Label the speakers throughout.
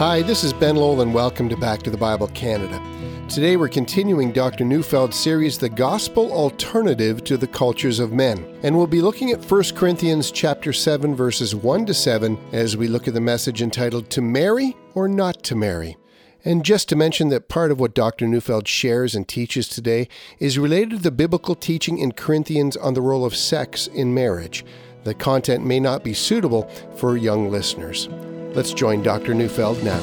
Speaker 1: Hi, this is Ben Lowell, and welcome to Back to the Bible Canada. Today we're continuing Dr. Neufeld's series, The Gospel Alternative to the Cultures of Men. And we'll be looking at 1 Corinthians chapter 7, verses 1 to 7, as we look at the message entitled To Marry or Not to Marry. And just to mention that part of what Dr. Neufeld shares and teaches today is related to the biblical teaching in Corinthians on the role of sex in marriage. The content may not be suitable for young listeners. Let's join Dr. Neufeld now.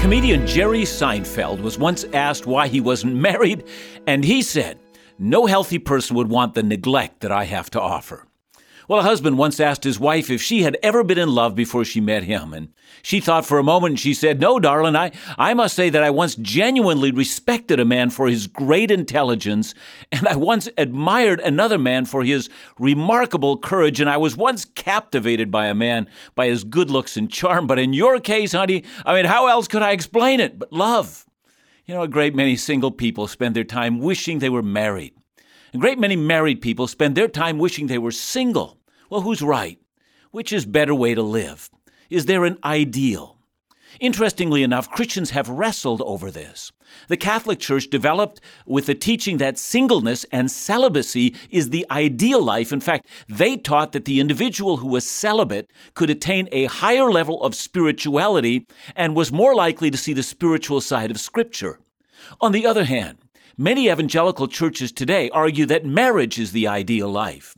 Speaker 2: Comedian Jerry Seinfeld was once asked why he wasn't married, and he said, No healthy person would want the neglect that I have to offer. Well, a husband once asked his wife if she had ever been in love before she met him, and she thought for a moment and she said, No, darling, I, I must say that I once genuinely respected a man for his great intelligence, and I once admired another man for his remarkable courage, and I was once captivated by a man by his good looks and charm. But in your case, honey, I mean, how else could I explain it but love? You know, a great many single people spend their time wishing they were married. A great many married people spend their time wishing they were single. Well, who's right? Which is better way to live? Is there an ideal? Interestingly enough, Christians have wrestled over this. The Catholic Church developed with the teaching that singleness and celibacy is the ideal life. In fact, they taught that the individual who was celibate could attain a higher level of spirituality and was more likely to see the spiritual side of Scripture. On the other hand, Many evangelical churches today argue that marriage is the ideal life.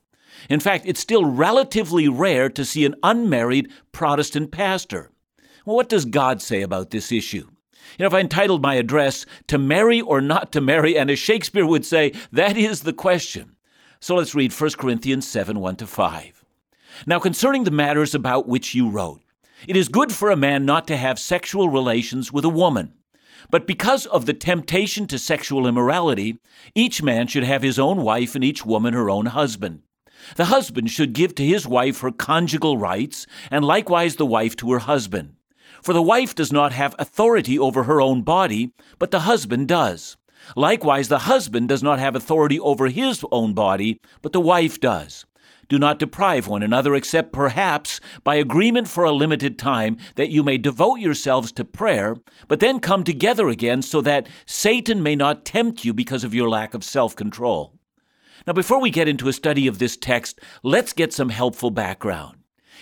Speaker 2: In fact, it's still relatively rare to see an unmarried Protestant pastor. Well, what does God say about this issue? You know, if I entitled my address To Marry or Not to Marry, and as Shakespeare would say, that is the question. So let's read 1 Corinthians 7 1 to 5. Now, concerning the matters about which you wrote, it is good for a man not to have sexual relations with a woman. But because of the temptation to sexual immorality, each man should have his own wife and each woman her own husband. The husband should give to his wife her conjugal rights, and likewise the wife to her husband. For the wife does not have authority over her own body, but the husband does. Likewise, the husband does not have authority over his own body, but the wife does. Do not deprive one another, except perhaps by agreement for a limited time, that you may devote yourselves to prayer, but then come together again so that Satan may not tempt you because of your lack of self control. Now, before we get into a study of this text, let's get some helpful background.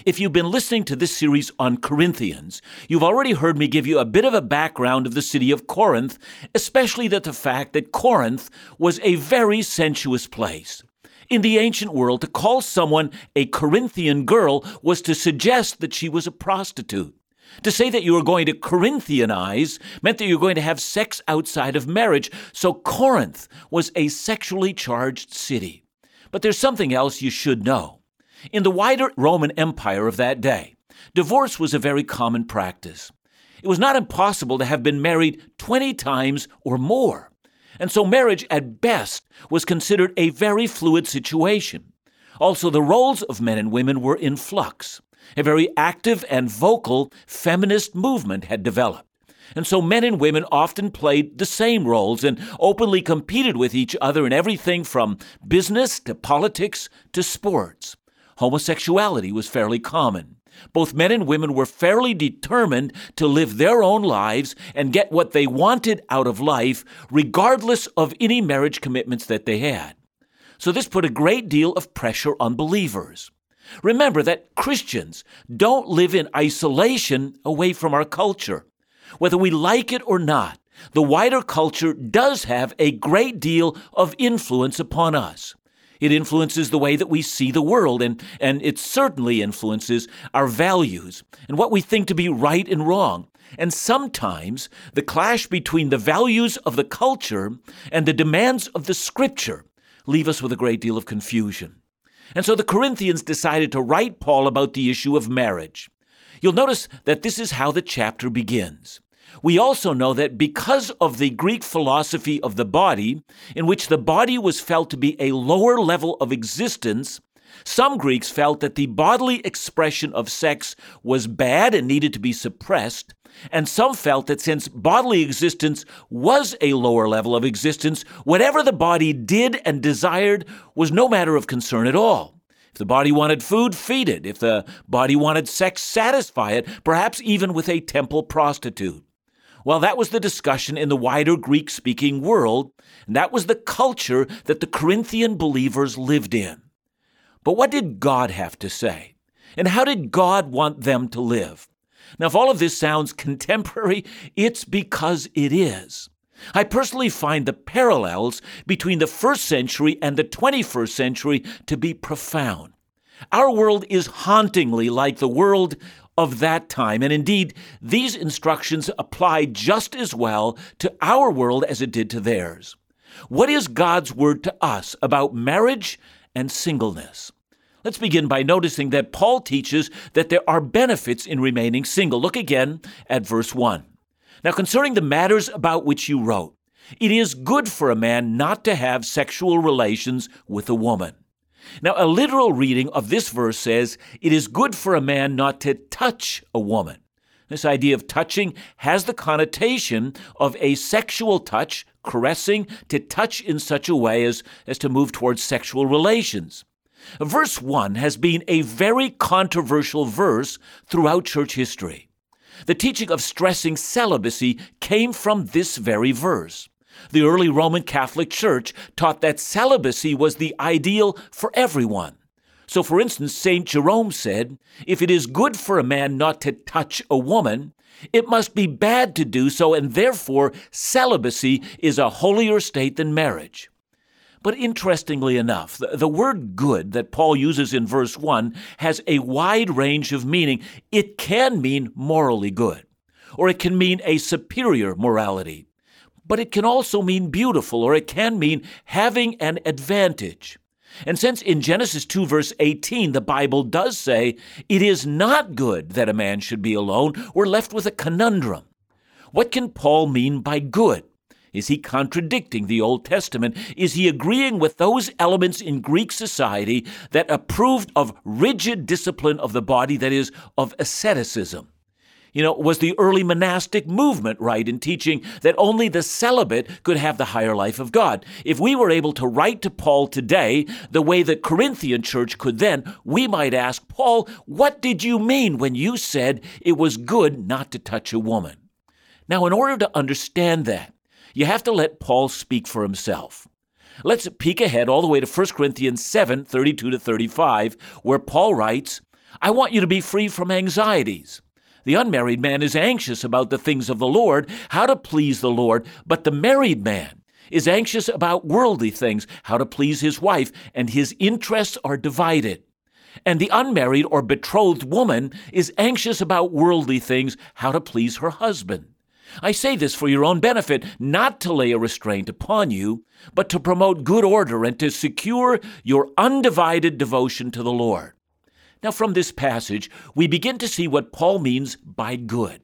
Speaker 2: If you've been listening to this series on Corinthians, you've already heard me give you a bit of a background of the city of Corinth, especially that the fact that Corinth was a very sensuous place. In the ancient world, to call someone a Corinthian girl was to suggest that she was a prostitute. To say that you were going to Corinthianize meant that you were going to have sex outside of marriage. So Corinth was a sexually charged city. But there's something else you should know. In the wider Roman Empire of that day, divorce was a very common practice. It was not impossible to have been married 20 times or more. And so marriage, at best, was considered a very fluid situation. Also, the roles of men and women were in flux. A very active and vocal feminist movement had developed. And so men and women often played the same roles and openly competed with each other in everything from business to politics to sports. Homosexuality was fairly common. Both men and women were fairly determined to live their own lives and get what they wanted out of life, regardless of any marriage commitments that they had. So, this put a great deal of pressure on believers. Remember that Christians don't live in isolation away from our culture. Whether we like it or not, the wider culture does have a great deal of influence upon us. It influences the way that we see the world, and, and it certainly influences our values and what we think to be right and wrong. And sometimes the clash between the values of the culture and the demands of the scripture leave us with a great deal of confusion. And so the Corinthians decided to write Paul about the issue of marriage. You'll notice that this is how the chapter begins. We also know that because of the Greek philosophy of the body, in which the body was felt to be a lower level of existence, some Greeks felt that the bodily expression of sex was bad and needed to be suppressed, and some felt that since bodily existence was a lower level of existence, whatever the body did and desired was no matter of concern at all. If the body wanted food, feed it. If the body wanted sex, satisfy it, perhaps even with a temple prostitute. Well, that was the discussion in the wider Greek speaking world, and that was the culture that the Corinthian believers lived in. But what did God have to say? And how did God want them to live? Now, if all of this sounds contemporary, it's because it is. I personally find the parallels between the first century and the 21st century to be profound. Our world is hauntingly like the world of that time, and indeed, these instructions apply just as well to our world as it did to theirs. What is God's word to us about marriage and singleness? Let's begin by noticing that Paul teaches that there are benefits in remaining single. Look again at verse 1. Now, concerning the matters about which you wrote, it is good for a man not to have sexual relations with a woman. Now, a literal reading of this verse says, It is good for a man not to touch a woman. This idea of touching has the connotation of a sexual touch, caressing, to touch in such a way as, as to move towards sexual relations. Verse 1 has been a very controversial verse throughout church history. The teaching of stressing celibacy came from this very verse. The early Roman Catholic Church taught that celibacy was the ideal for everyone. So, for instance, St. Jerome said, If it is good for a man not to touch a woman, it must be bad to do so, and therefore celibacy is a holier state than marriage. But interestingly enough, the, the, word good that Paul uses in verse 1 has a wide range of meaning. It can mean morally good, or it can mean a superior morality. But it can also mean beautiful, or it can mean having an advantage. And since in Genesis 2, verse 18, the Bible does say, It is not good that a man should be alone, we're left with a conundrum. What can Paul mean by good? Is he contradicting the Old Testament? Is he agreeing with those elements in Greek society that approved of rigid discipline of the body, that is, of asceticism? You know, was the early monastic movement right in teaching that only the celibate could have the higher life of God? If we were able to write to Paul today the way the Corinthian church could then, we might ask, Paul, what did you mean when you said it was good not to touch a woman? Now, in order to understand that, you have to let Paul speak for himself. Let's peek ahead all the way to 1 Corinthians 7 32 to 35, where Paul writes, I want you to be free from anxieties. The unmarried man is anxious about the things of the Lord, how to please the Lord, but the married man is anxious about worldly things, how to please his wife, and his interests are divided. And the unmarried or betrothed woman is anxious about worldly things, how to please her husband. I say this for your own benefit, not to lay a restraint upon you, but to promote good order and to secure your undivided devotion to the Lord. Now, from this passage, we begin to see what Paul means by good.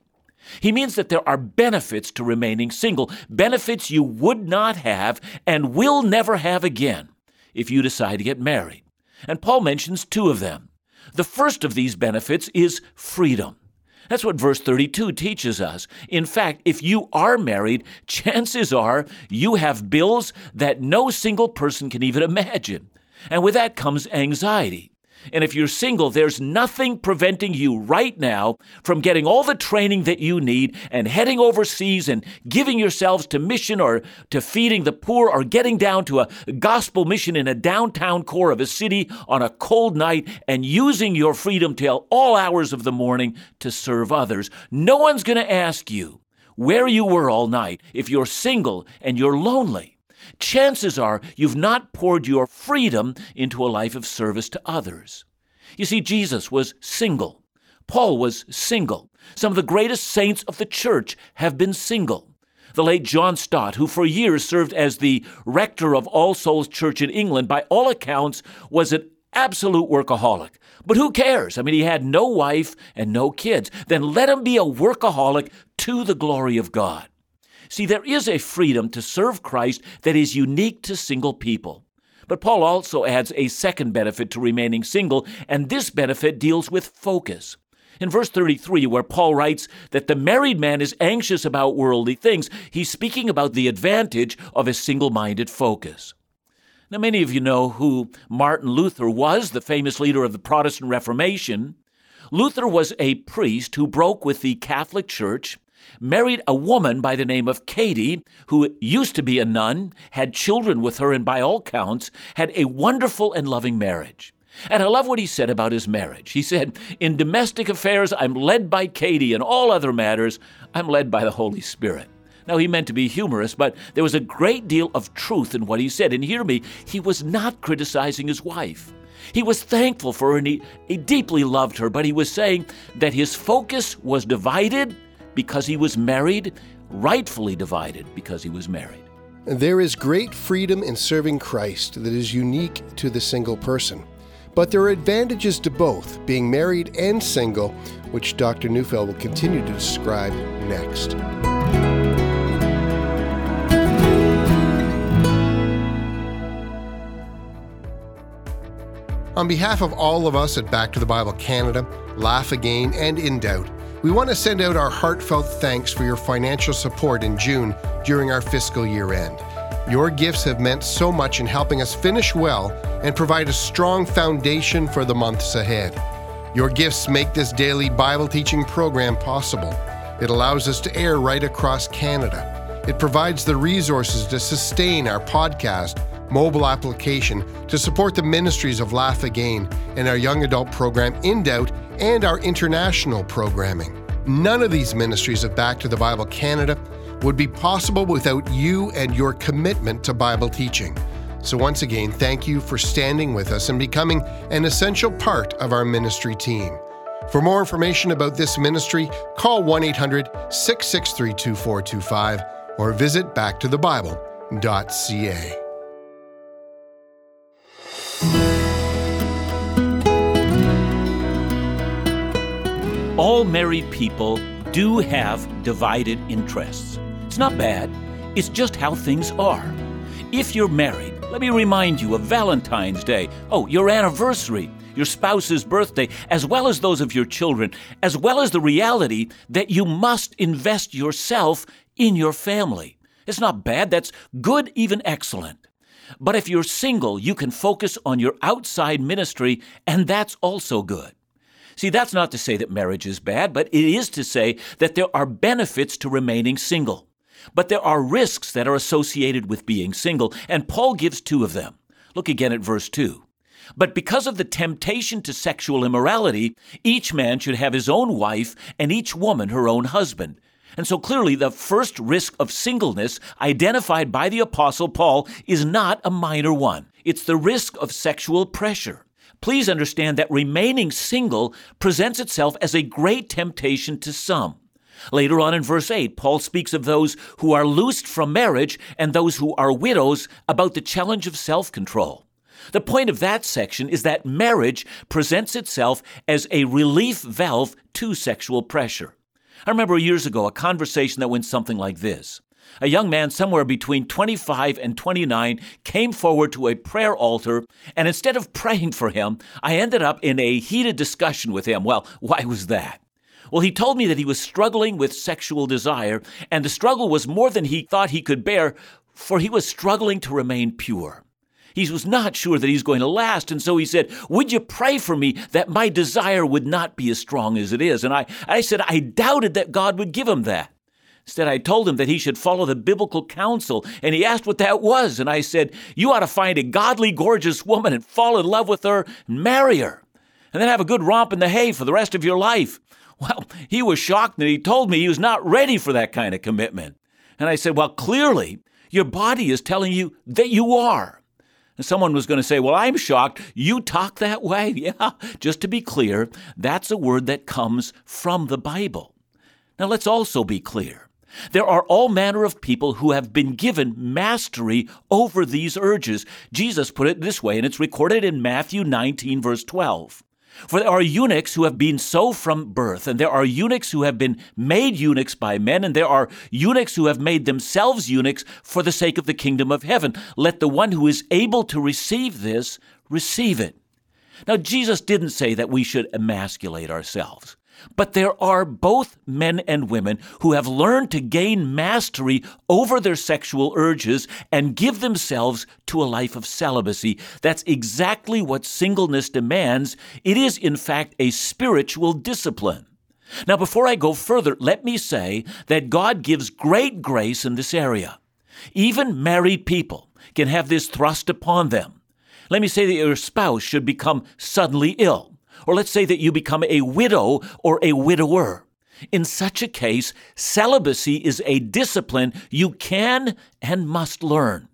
Speaker 2: He means that there are benefits to remaining single, benefits you would not have and will never have again if you decide to get married. And Paul mentions two of them. The first of these benefits is freedom. That's what verse 32 teaches us. In fact, if you are married, chances are you have bills that no single person can even imagine. And with that comes anxiety. And if you're single, there's nothing preventing you right now from getting all the training that you need and heading overseas and giving yourselves to mission or to feeding the poor or getting down to a gospel mission in a downtown core of a city on a cold night and using your freedom till all hours of the morning to serve others. No one's going to ask you where you were all night if you're single and you're lonely chances are you've not poured your freedom into a life of service to others. You see, Jesus was single. Paul was single. Some of the greatest saints of the church have been single. The late John Stott, who for years served as the rector of All Souls Church in England, by all accounts was an absolute workaholic. But who cares? I mean, he had no wife and no kids. Then let him be a workaholic to the glory of God. See, there is a freedom to serve Christ that is unique to single people. But Paul also adds a second benefit to remaining single, and this benefit deals with focus. In verse 33, where Paul writes that the married man is anxious about worldly things, he's speaking about the advantage of a single minded focus. Now, many of you know who Martin Luther was, the famous leader of the Protestant Reformation. Luther was a priest who broke with the Catholic Church, married a woman by the name of Katie, who used to be a nun, had children with her, and by all counts, had a wonderful and loving marriage. And I love what he said about his marriage. He said, In domestic affairs, I'm led by Katie. In all other matters, I'm led by the Holy Spirit. Now, he meant to be humorous, but there was a great deal of truth in what he said. And hear me, he was not criticizing his wife. He was thankful for her and he, he deeply loved her, but he was saying that his focus was divided because he was married, rightfully divided because he was married.
Speaker 1: There is great freedom in serving Christ that is unique to the single person. But there are advantages to both, being married and single, which Dr. Neufeld will continue to describe next. On behalf of all of us at Back to the Bible Canada, Laugh Again, and In Doubt, we want to send out our heartfelt thanks for your financial support in June during our fiscal year end. Your gifts have meant so much in helping us finish well and provide a strong foundation for the months ahead. Your gifts make this daily Bible teaching program possible. It allows us to air right across Canada. It provides the resources to sustain our podcast mobile application to support the ministries of Laugh Again and our young adult program In Doubt and our international programming. None of these ministries of Back to the Bible Canada would be possible without you and your commitment to Bible teaching. So, once again, thank you for standing with us and becoming an essential part of our ministry team. For more information about this ministry, call 1 800 663 2425 or visit backtothebible.ca.
Speaker 2: All married people do have divided interests. It's not bad, it's just how things are. If you're married, let me remind you of Valentine's Day, oh, your anniversary, your spouse's birthday, as well as those of your children, as well as the reality that you must invest yourself in your family. It's not bad, that's good, even excellent. But if you're single, you can focus on your outside ministry, and that's also good. See, that's not to say that marriage is bad, but it is to say that there are benefits to remaining single. But there are risks that are associated with being single, and Paul gives two of them. Look again at verse 2. But because of the temptation to sexual immorality, each man should have his own wife, and each woman her own husband. And so clearly, the first risk of singleness identified by the Apostle Paul is not a minor one. It's the risk of sexual pressure. Please understand that remaining single presents itself as a great temptation to some. Later on in verse 8, Paul speaks of those who are loosed from marriage and those who are widows about the challenge of self control. The point of that section is that marriage presents itself as a relief valve to sexual pressure. I remember years ago a conversation that went something like this. A young man somewhere between 25 and 29 came forward to a prayer altar, and instead of praying for him, I ended up in a heated discussion with him. Well, why was that? Well, he told me that he was struggling with sexual desire, and the struggle was more than he thought he could bear, for he was struggling to remain pure. He was not sure that he's going to last. And so he said, Would you pray for me that my desire would not be as strong as it is? And I, I said, I doubted that God would give him that. Instead, I told him that he should follow the biblical counsel, and he asked what that was. And I said, You ought to find a godly, gorgeous woman and fall in love with her and marry her, and then have a good romp in the hay for the rest of your life. Well, he was shocked and he told me he was not ready for that kind of commitment. And I said, Well, clearly, your body is telling you that you are. And someone was going to say, Well, I'm shocked. You talk that way? Yeah, just to be clear, that's a word that comes from the Bible. Now, let's also be clear. There are all manner of people who have been given mastery over these urges. Jesus put it this way, and it's recorded in Matthew 19, verse 12. For there are eunuchs who have been so from birth, and there are eunuchs who have been made eunuchs by men, and there are eunuchs who have made themselves eunuchs for the sake of the kingdom of heaven. Let the one who is able to receive this receive it. Now, Jesus didn't say that we should emasculate ourselves. But there are both men and women who have learned to gain mastery over their sexual urges and give themselves to a life of celibacy. That's exactly what singleness demands. It is, in fact, a spiritual discipline. Now, before I go further, let me say that God gives great grace in this area. Even married people can have this thrust upon them. Let me say that your spouse should become suddenly ill or let's say that you become a widow or a widower. In such a case, celibacy is a discipline you can and must learn.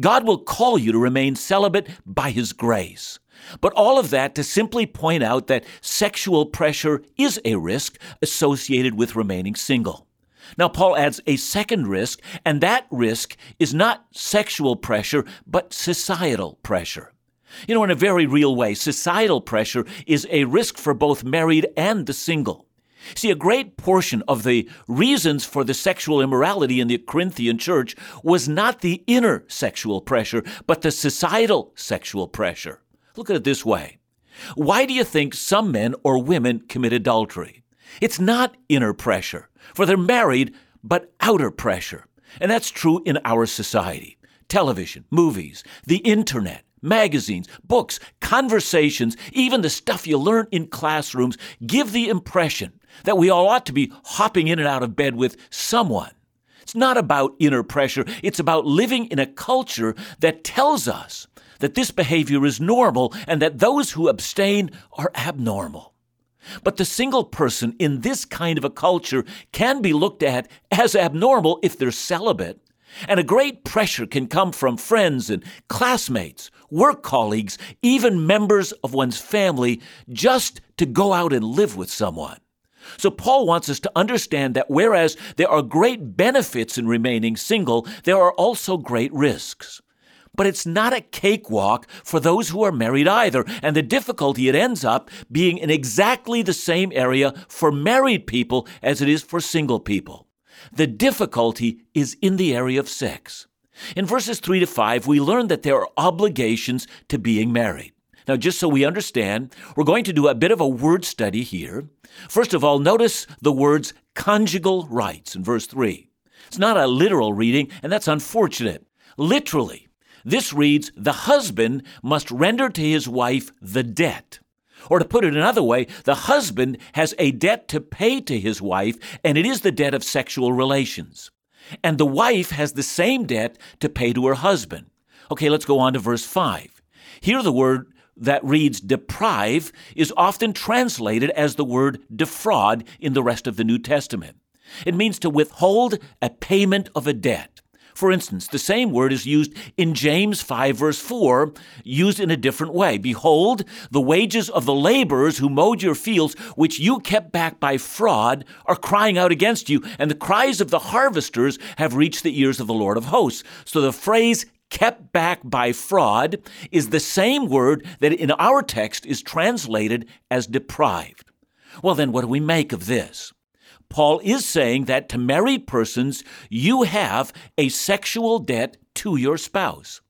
Speaker 2: God will call you to remain celibate by His grace. But all of that to simply point out that sexual pressure is a risk associated with remaining single. Now, Paul adds a second risk, and that risk is not sexual pressure, but societal pressure. You know, in a very real way, societal pressure is a risk for both married and the single. See, a great portion of the reasons for the sexual immorality in the Corinthian church was not the inner sexual pressure, but the societal sexual pressure. Look at it this way. Why do you think some men or women commit adultery? It's not inner pressure, for they're married, but outer pressure. And that's true in our society. Television, movies, the internet, magazines, books, conversations, even the stuff you learn in classrooms give the impression that we all ought to be hopping in and out of bed with someone. It's not about inner pressure, it's about living in a culture that tells us that this behavior is normal and that those who abstain are abnormal. But the single person in this kind of a culture can be looked at as abnormal if they're celibate and a great pressure can come from friends and classmates, work colleagues, even members of one's family just to go out and live with someone. So, Paul wants us to understand that whereas there are great benefits in remaining single, there are also great risks. But it's not a cakewalk for those who are married either, and the difficulty it ends up being in exactly the same area for married people as it is for single people. The difficulty is in the area of sex. In verses 3 to 5, we learn that there are obligations to being married. Now, just so we understand, we're going to do a bit of a word study here. First of all, notice the words conjugal rights in verse 3. It's not a literal reading, and that's unfortunate. Literally, this reads, The husband must render to his wife the debt. Or to put it another way, the husband has a debt to pay to his wife, and it is the debt of sexual relations. And the wife has the same debt to pay to her husband. Okay, let's go on to verse 5. Here, the word that reads deprive is often translated as the word defraud in the rest of the New Testament. It means to withhold a payment of a debt. For instance, the same word is used in James 5, verse 4, used in a different way. Behold, the wages of the laborers who mowed your fields, which you kept back by fraud, are crying out against you, and the cries of the harvesters have reached the ears of the Lord of hosts. So the phrase kept back by fraud is the same word that in our text is translated as deprived. Well, then, what do we make of this? Paul is saying that to married persons, you have a sexual debt to your spouse.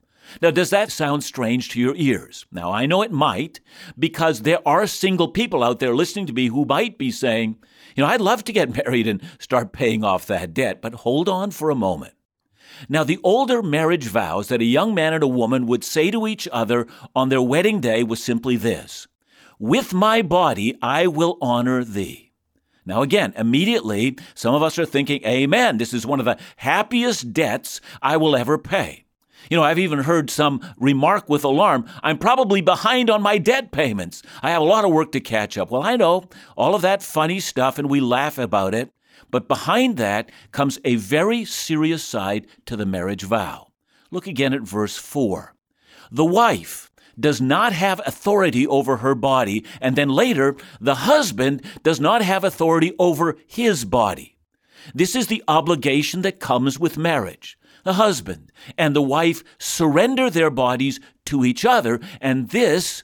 Speaker 2: Now, does that sound strange to your ears? Now, I know it might, because there are single people out there listening to me who might be saying, you know, I'd love to get married and start paying off that debt, but hold on for a moment. Now, the older marriage vows that a young man and a woman would say to each other on their wedding day was simply this With my body I will honor thee. Now, again, immediately, some of us are thinking, Amen, this is one of the happiest debts I will ever pay. You know, I've even heard some remark with alarm, I'm probably behind on my debt payments. I have a lot of work to catch up. Well, I know all of that funny stuff and we laugh about it, but behind that comes a very serious side to the marriage vow. Look again at verse 4. The wife does not have authority over her body, and then later, the husband does not have authority over his body. This is the obligation that comes with marriage. The husband and the wife surrender their bodies to each other, and this,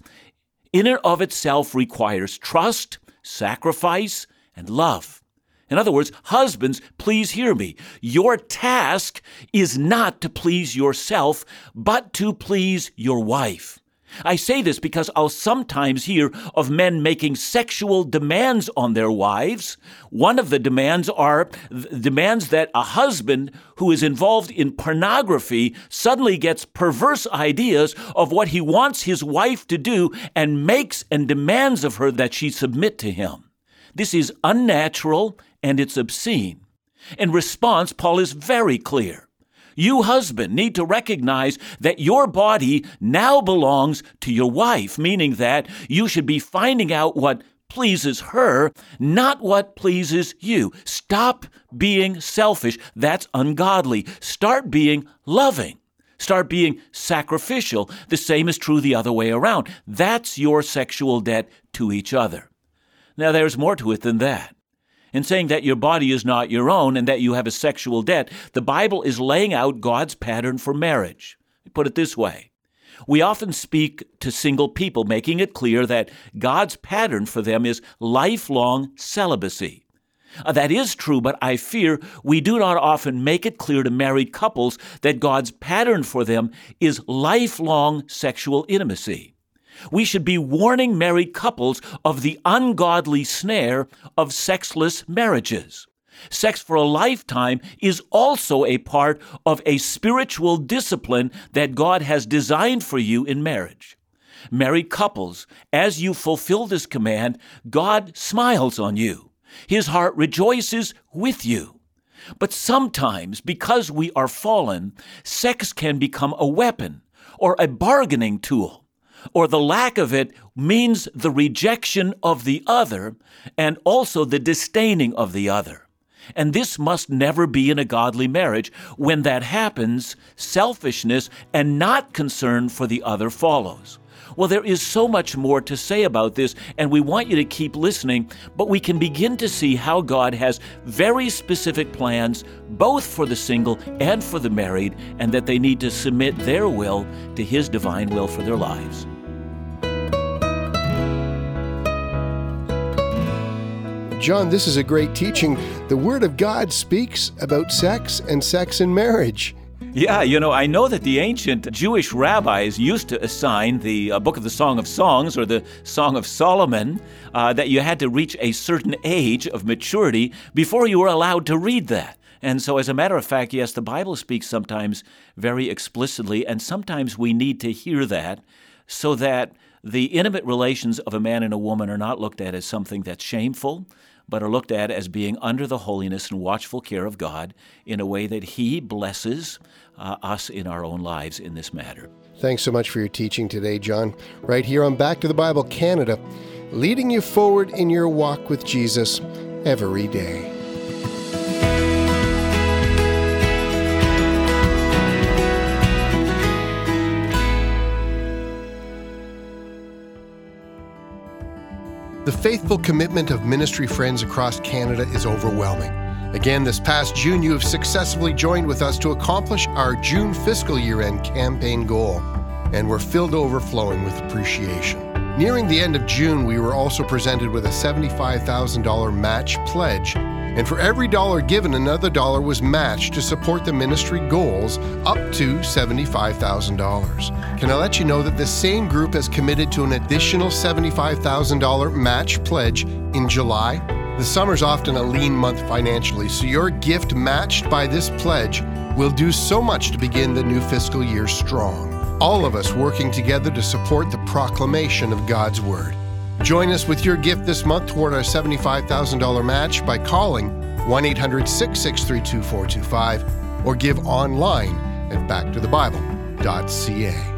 Speaker 2: in and of itself, requires trust, sacrifice, and love. In other words, husbands, please hear me. Your task is not to please yourself, but to please your wife. I say this because I'll sometimes hear of men making sexual demands on their wives. One of the demands are demands that a husband who is involved in pornography suddenly gets perverse ideas of what he wants his wife to do and makes and demands of her that she submit to him. This is unnatural and it's obscene. In response, Paul is very clear. You, husband, need to recognize that your body now belongs to your wife, meaning that you should be finding out what pleases her, not what pleases you. Stop being selfish. That's ungodly. Start being loving. Start being sacrificial. The same is true the other way around. That's your sexual debt to each other. Now, there's more to it than that in saying that your body is not your own and that you have a sexual debt, the Bible is laying out God's pattern for marriage. Put it this way. We often speak to single people, making it clear that God's pattern for them is lifelong celibacy. Uh, that is true, but I fear we do not often make it clear to married couples that God's pattern for them is lifelong sexual intimacy we should be warning married couples of the ungodly snare of sexless marriages. Sex for a lifetime is also a part of a spiritual discipline that God has designed for you in marriage. Married couples, as you fulfill this command, God smiles on you. His heart rejoices with you. But sometimes, because we are fallen, sex can become a weapon or a bargaining tool or the lack of it means the rejection of the other and also the disdaining of the other. And this must never be in a godly marriage. When that happens, selfishness and not concern for the other follows. Well, there is so much more to say about this, and we want you to keep listening, but we can begin to see how God has very specific plans, both for the single and for the married, and that they need to submit their will to His divine will for their lives.
Speaker 1: John, this is a great teaching. The Word of God speaks about sex and sex in marriage.
Speaker 2: Yeah, you know, I know that the ancient Jewish rabbis used to assign the uh, book of the Song of Songs or the Song of Solomon uh, that you had to reach a certain age of maturity before you were allowed to read that. And so, as a matter of fact, yes, the Bible speaks sometimes very explicitly, and sometimes we need to hear that so that the intimate relations of a man and a woman are not looked at as something that's shameful, but are looked at as being under the holiness and watchful care of God in a way that He blesses uh, us in our own lives in this matter.
Speaker 1: Thanks so much for your teaching today, John. Right here on Back to the Bible Canada, leading you forward in your walk with Jesus every day. The faithful commitment of ministry friends across Canada is overwhelming. Again, this past June, you have successfully joined with us to accomplish our June fiscal year end campaign goal, and we're filled overflowing with appreciation. Nearing the end of June, we were also presented with a $75,000 match pledge and for every dollar given, another dollar was matched to support the ministry goals up to $75,000. Can I let you know that the same group has committed to an additional $75,000 match pledge in July? The summer's often a lean month financially, so your gift matched by this pledge will do so much to begin the new fiscal year strong. All of us working together to support the proclamation of God's Word. Join us with your gift this month toward our $75,000 match by calling 1 800 663 2425 or give online at backtothebible.ca.